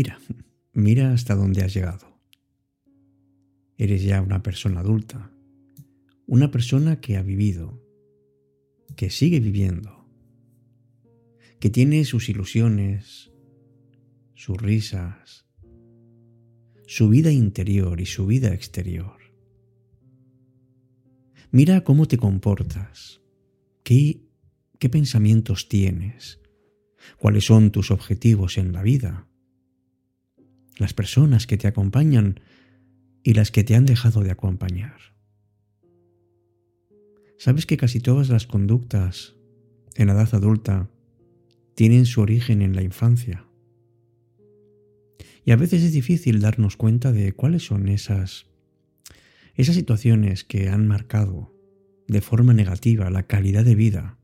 Mira, mira hasta dónde has llegado. Eres ya una persona adulta, una persona que ha vivido, que sigue viviendo, que tiene sus ilusiones, sus risas, su vida interior y su vida exterior. Mira cómo te comportas, qué, qué pensamientos tienes, cuáles son tus objetivos en la vida, las personas que te acompañan y las que te han dejado de acompañar. ¿Sabes que casi todas las conductas en la edad adulta tienen su origen en la infancia? Y a veces es difícil darnos cuenta de cuáles son esas, esas situaciones que han marcado de forma negativa la calidad de vida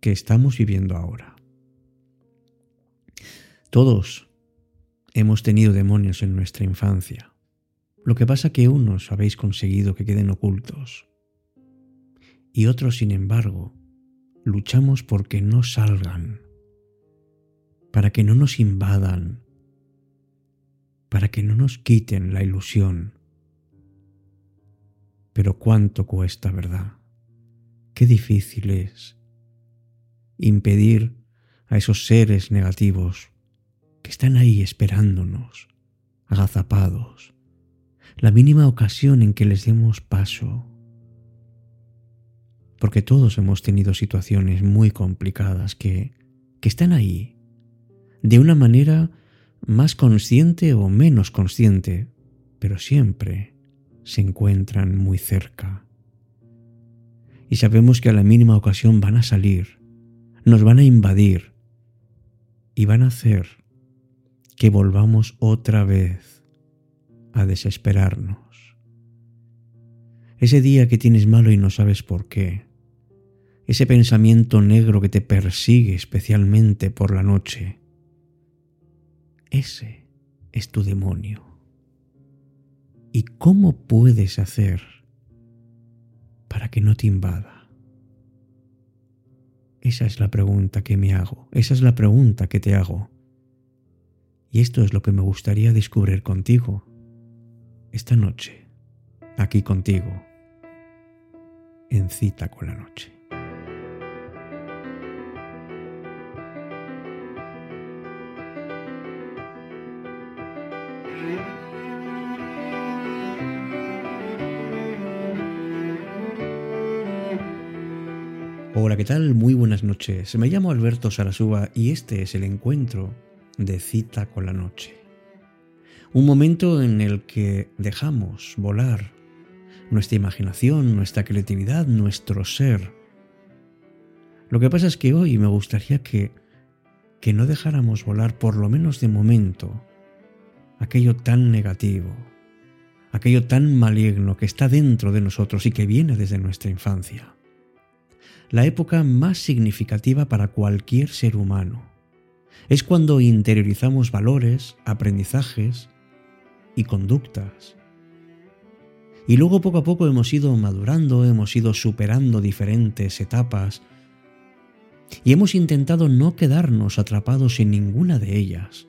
que estamos viviendo ahora. Todos hemos tenido demonios en nuestra infancia. Lo que pasa que unos habéis conseguido que queden ocultos y otros, sin embargo, luchamos porque no salgan, para que no nos invadan, para que no nos quiten la ilusión. Pero cuánto cuesta, ¿verdad? Qué difícil es impedir a esos seres negativos que están ahí esperándonos, agazapados, la mínima ocasión en que les demos paso. Porque todos hemos tenido situaciones muy complicadas que, que están ahí, de una manera más consciente o menos consciente, pero siempre se encuentran muy cerca. Y sabemos que a la mínima ocasión van a salir, nos van a invadir y van a hacer que volvamos otra vez a desesperarnos. Ese día que tienes malo y no sabes por qué, ese pensamiento negro que te persigue especialmente por la noche, ese es tu demonio. ¿Y cómo puedes hacer para que no te invada? Esa es la pregunta que me hago, esa es la pregunta que te hago. Y esto es lo que me gustaría descubrir contigo esta noche, aquí contigo, en cita con la noche. Hola, ¿qué tal? Muy buenas noches. Me llamo Alberto Sarasúa y este es el encuentro de cita con la noche. Un momento en el que dejamos volar nuestra imaginación, nuestra creatividad, nuestro ser. Lo que pasa es que hoy me gustaría que, que no dejáramos volar, por lo menos de momento, aquello tan negativo, aquello tan maligno que está dentro de nosotros y que viene desde nuestra infancia la época más significativa para cualquier ser humano. Es cuando interiorizamos valores, aprendizajes y conductas. Y luego poco a poco hemos ido madurando, hemos ido superando diferentes etapas y hemos intentado no quedarnos atrapados en ninguna de ellas.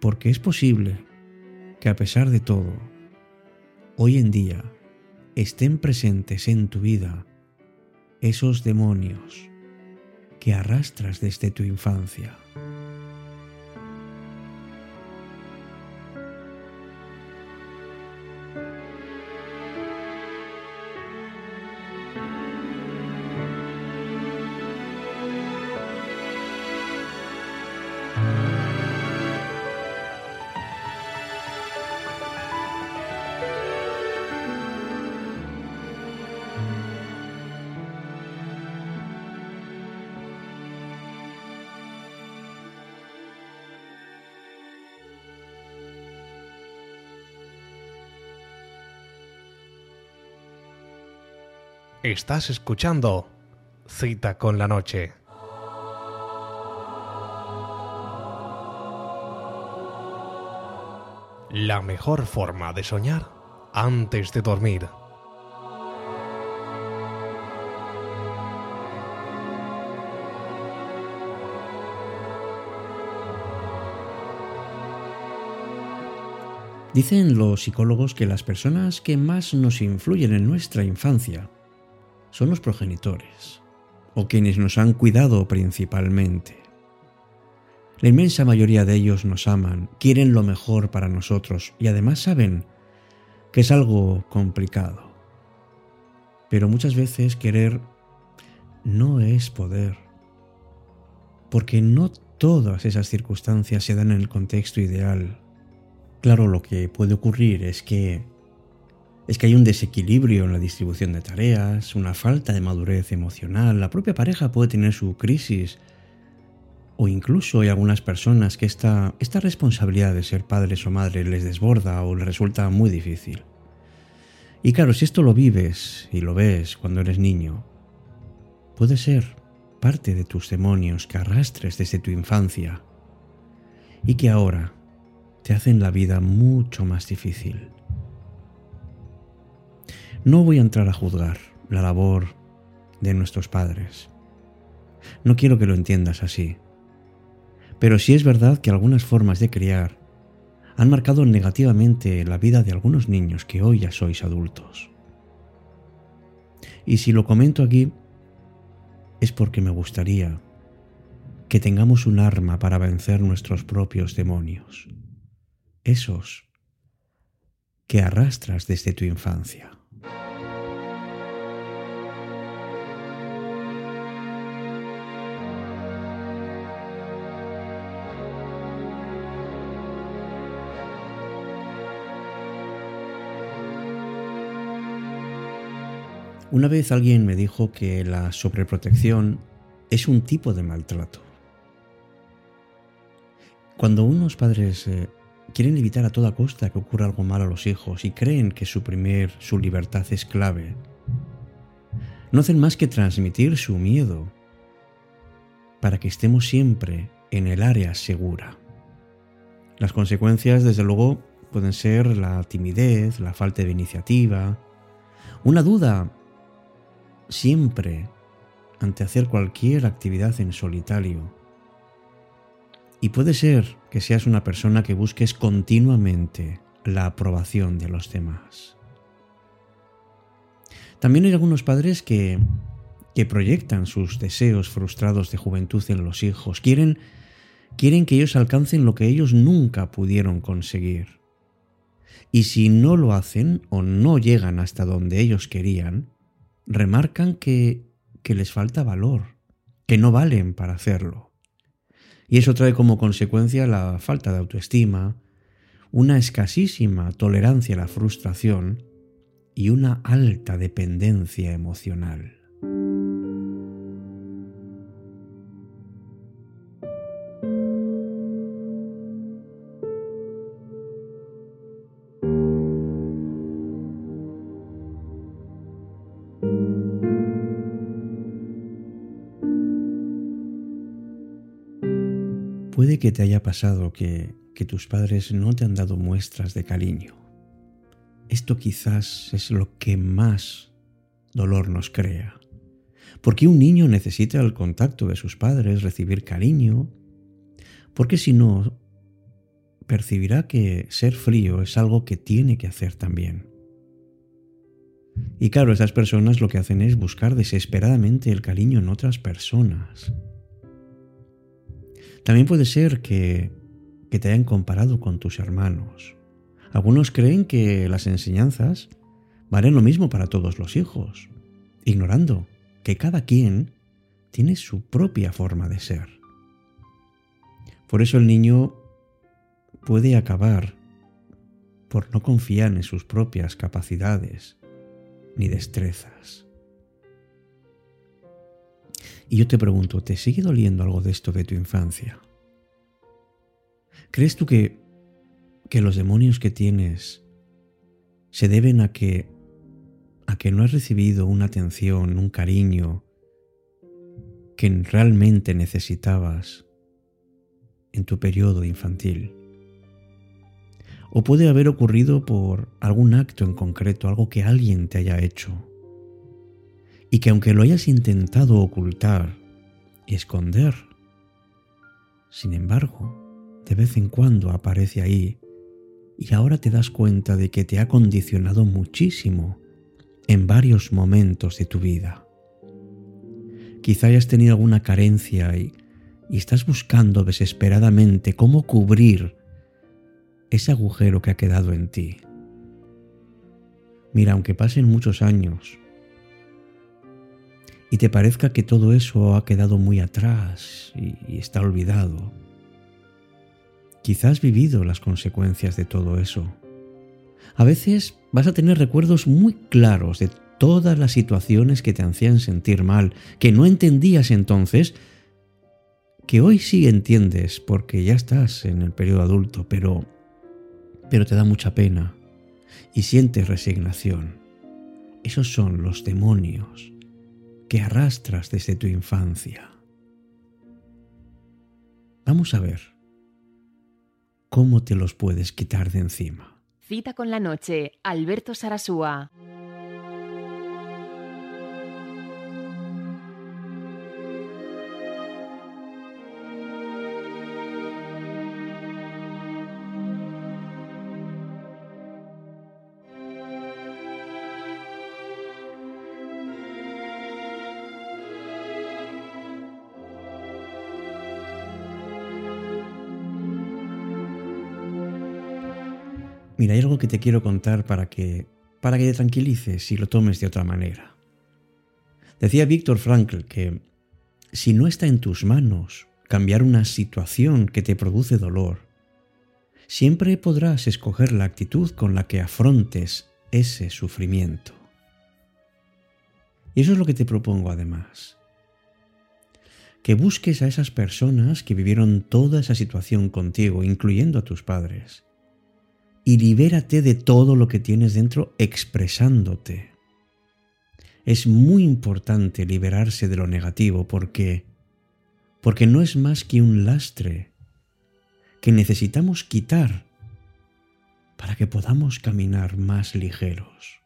Porque es posible que a pesar de todo, hoy en día estén presentes en tu vida esos demonios que arrastras desde tu infancia. Estás escuchando Cita con la Noche. La mejor forma de soñar antes de dormir. Dicen los psicólogos que las personas que más nos influyen en nuestra infancia son los progenitores, o quienes nos han cuidado principalmente. La inmensa mayoría de ellos nos aman, quieren lo mejor para nosotros y además saben que es algo complicado. Pero muchas veces querer no es poder, porque no todas esas circunstancias se dan en el contexto ideal. Claro, lo que puede ocurrir es que es que hay un desequilibrio en la distribución de tareas, una falta de madurez emocional, la propia pareja puede tener su crisis o incluso hay algunas personas que esta, esta responsabilidad de ser padres o madres les desborda o les resulta muy difícil. Y claro, si esto lo vives y lo ves cuando eres niño, puede ser parte de tus demonios que arrastres desde tu infancia y que ahora te hacen la vida mucho más difícil. No voy a entrar a juzgar la labor de nuestros padres. No quiero que lo entiendas así. Pero sí es verdad que algunas formas de criar han marcado negativamente la vida de algunos niños que hoy ya sois adultos. Y si lo comento aquí es porque me gustaría que tengamos un arma para vencer nuestros propios demonios, esos que arrastras desde tu infancia. Una vez alguien me dijo que la sobreprotección es un tipo de maltrato. Cuando unos padres eh, quieren evitar a toda costa que ocurra algo malo a los hijos y creen que suprimir su libertad es clave, no hacen más que transmitir su miedo para que estemos siempre en el área segura. Las consecuencias, desde luego, pueden ser la timidez, la falta de iniciativa, una duda siempre ante hacer cualquier actividad en solitario. Y puede ser que seas una persona que busques continuamente la aprobación de los demás. También hay algunos padres que, que proyectan sus deseos frustrados de juventud en los hijos. Quieren, quieren que ellos alcancen lo que ellos nunca pudieron conseguir. Y si no lo hacen o no llegan hasta donde ellos querían, remarcan que, que les falta valor, que no valen para hacerlo. Y eso trae como consecuencia la falta de autoestima, una escasísima tolerancia a la frustración y una alta dependencia emocional. Puede que te haya pasado que, tus padres no te han dado muestras de cariño. Esto quizás es lo que más dolor nos crea. Porque un niño necesita el contacto de sus padres, recibir cariño, porque si no, percibirá que ser frío es algo que tiene que hacer también. Y claro, esas personas lo que hacen es buscar desesperadamente el cariño en otras personas. También puede ser que, te hayan comparado con tus hermanos. Algunos creen que las enseñanzas valen lo mismo para todos los hijos, ignorando que cada quien tiene su propia forma de ser. Por eso el niño puede acabar por no confiar en sus propias capacidades ni destrezas. Y yo te pregunto, ¿te sigue doliendo algo de esto de tu infancia? ¿Crees tú que, que los demonios que tienes se deben a que, a que no has recibido una atención, un cariño que realmente necesitabas en tu periodo infantil? ¿O puede haber ocurrido por algún acto en concreto, algo que alguien te haya hecho? Y que aunque lo hayas intentado ocultar y esconder, sin embargo, de vez en cuando aparece ahí y ahora te das cuenta de que te ha condicionado muchísimo en varios momentos de tu vida. Quizá hayas tenido alguna carencia y, estás buscando desesperadamente cómo cubrir ese agujero que ha quedado en ti. Mira, aunque pasen muchos años y te parezca que todo eso ha quedado muy atrás y, está olvidado, quizás has vivido las consecuencias de todo eso. A veces vas a tener recuerdos muy claros de todas las situaciones que te hacían sentir mal, que no entendías entonces, que hoy sí entiendes porque ya estás en el periodo adulto, pero pero te da mucha pena y sientes resignación. Esos son los demonios que arrastras desde tu infancia. Vamos a ver cómo te los puedes quitar de encima. Cita con la noche, Alberto Sarasúa. Mira, hay algo que te quiero contar para que, para que te tranquilices y lo tomes de otra manera. Decía Víctor Frankl que si no está en tus manos cambiar una situación que te produce dolor, siempre podrás escoger la actitud con la que afrontes ese sufrimiento. Y eso es lo que te propongo además. Que busques a esas personas que vivieron toda esa situación contigo, incluyendo a tus padres, y libérate de todo lo que tienes dentro expresándote. Es muy importante liberarse de lo negativo porque porque no es más que un lastre que necesitamos quitar para que podamos caminar más ligeros.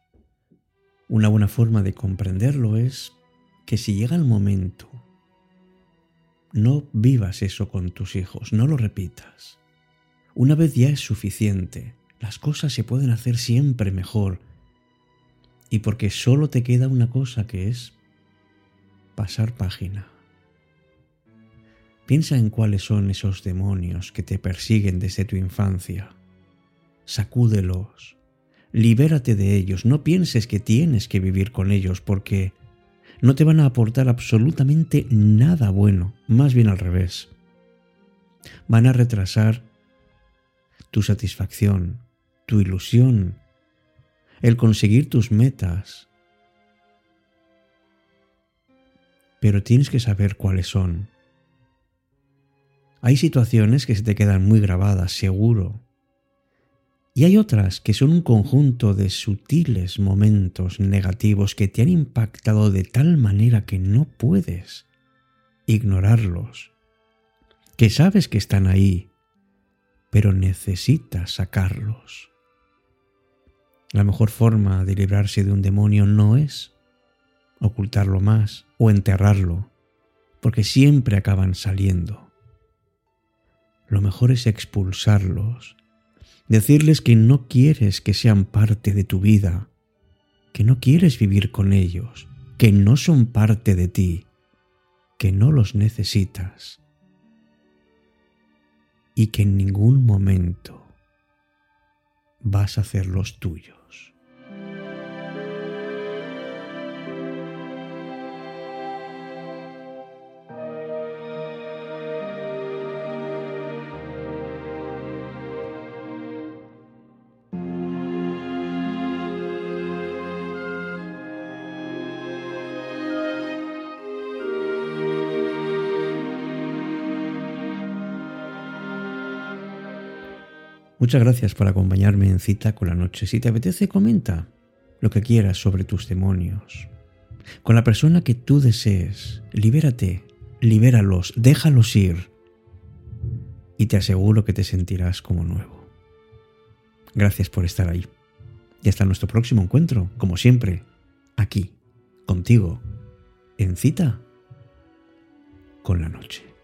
Una buena forma de comprenderlo es que si llega el momento, no vivas eso con tus hijos, no lo repitas. Una vez ya es suficiente las cosas se pueden hacer siempre mejor. Y porque solo te queda una cosa que es pasar página. Piensa en cuáles son esos demonios que te persiguen desde tu infancia. Sacúdelos. Libérate de ellos. No pienses que tienes que vivir con ellos porque no te van a aportar absolutamente nada bueno. Más bien al revés. Van a retrasar tu satisfacción, tu ilusión, el conseguir tus metas. Pero tienes que saber cuáles son. Hay situaciones que se te quedan muy grabadas, seguro. Y hay otras que son un conjunto de sutiles momentos negativos que te han impactado de tal manera que no puedes ignorarlos, que sabes que están ahí, pero necesitas sacarlos. La mejor forma de librarse de un demonio no es ocultarlo más o enterrarlo, porque siempre acaban saliendo. Lo mejor es expulsarlos, decirles que no quieres que sean parte de tu vida, que no quieres vivir con ellos, que no son parte de ti, que no los necesitas y que en ningún momento vas a hacerlos tuyos. Muchas gracias por acompañarme en cita con la noche. Si te apetece, comenta lo que quieras sobre tus demonios. Con la persona que tú desees, libérate, libéralos, déjalos ir. Y te aseguro que te sentirás como nuevo. Gracias por estar ahí. Y hasta nuestro próximo encuentro, como siempre, aquí, contigo, en cita con la noche.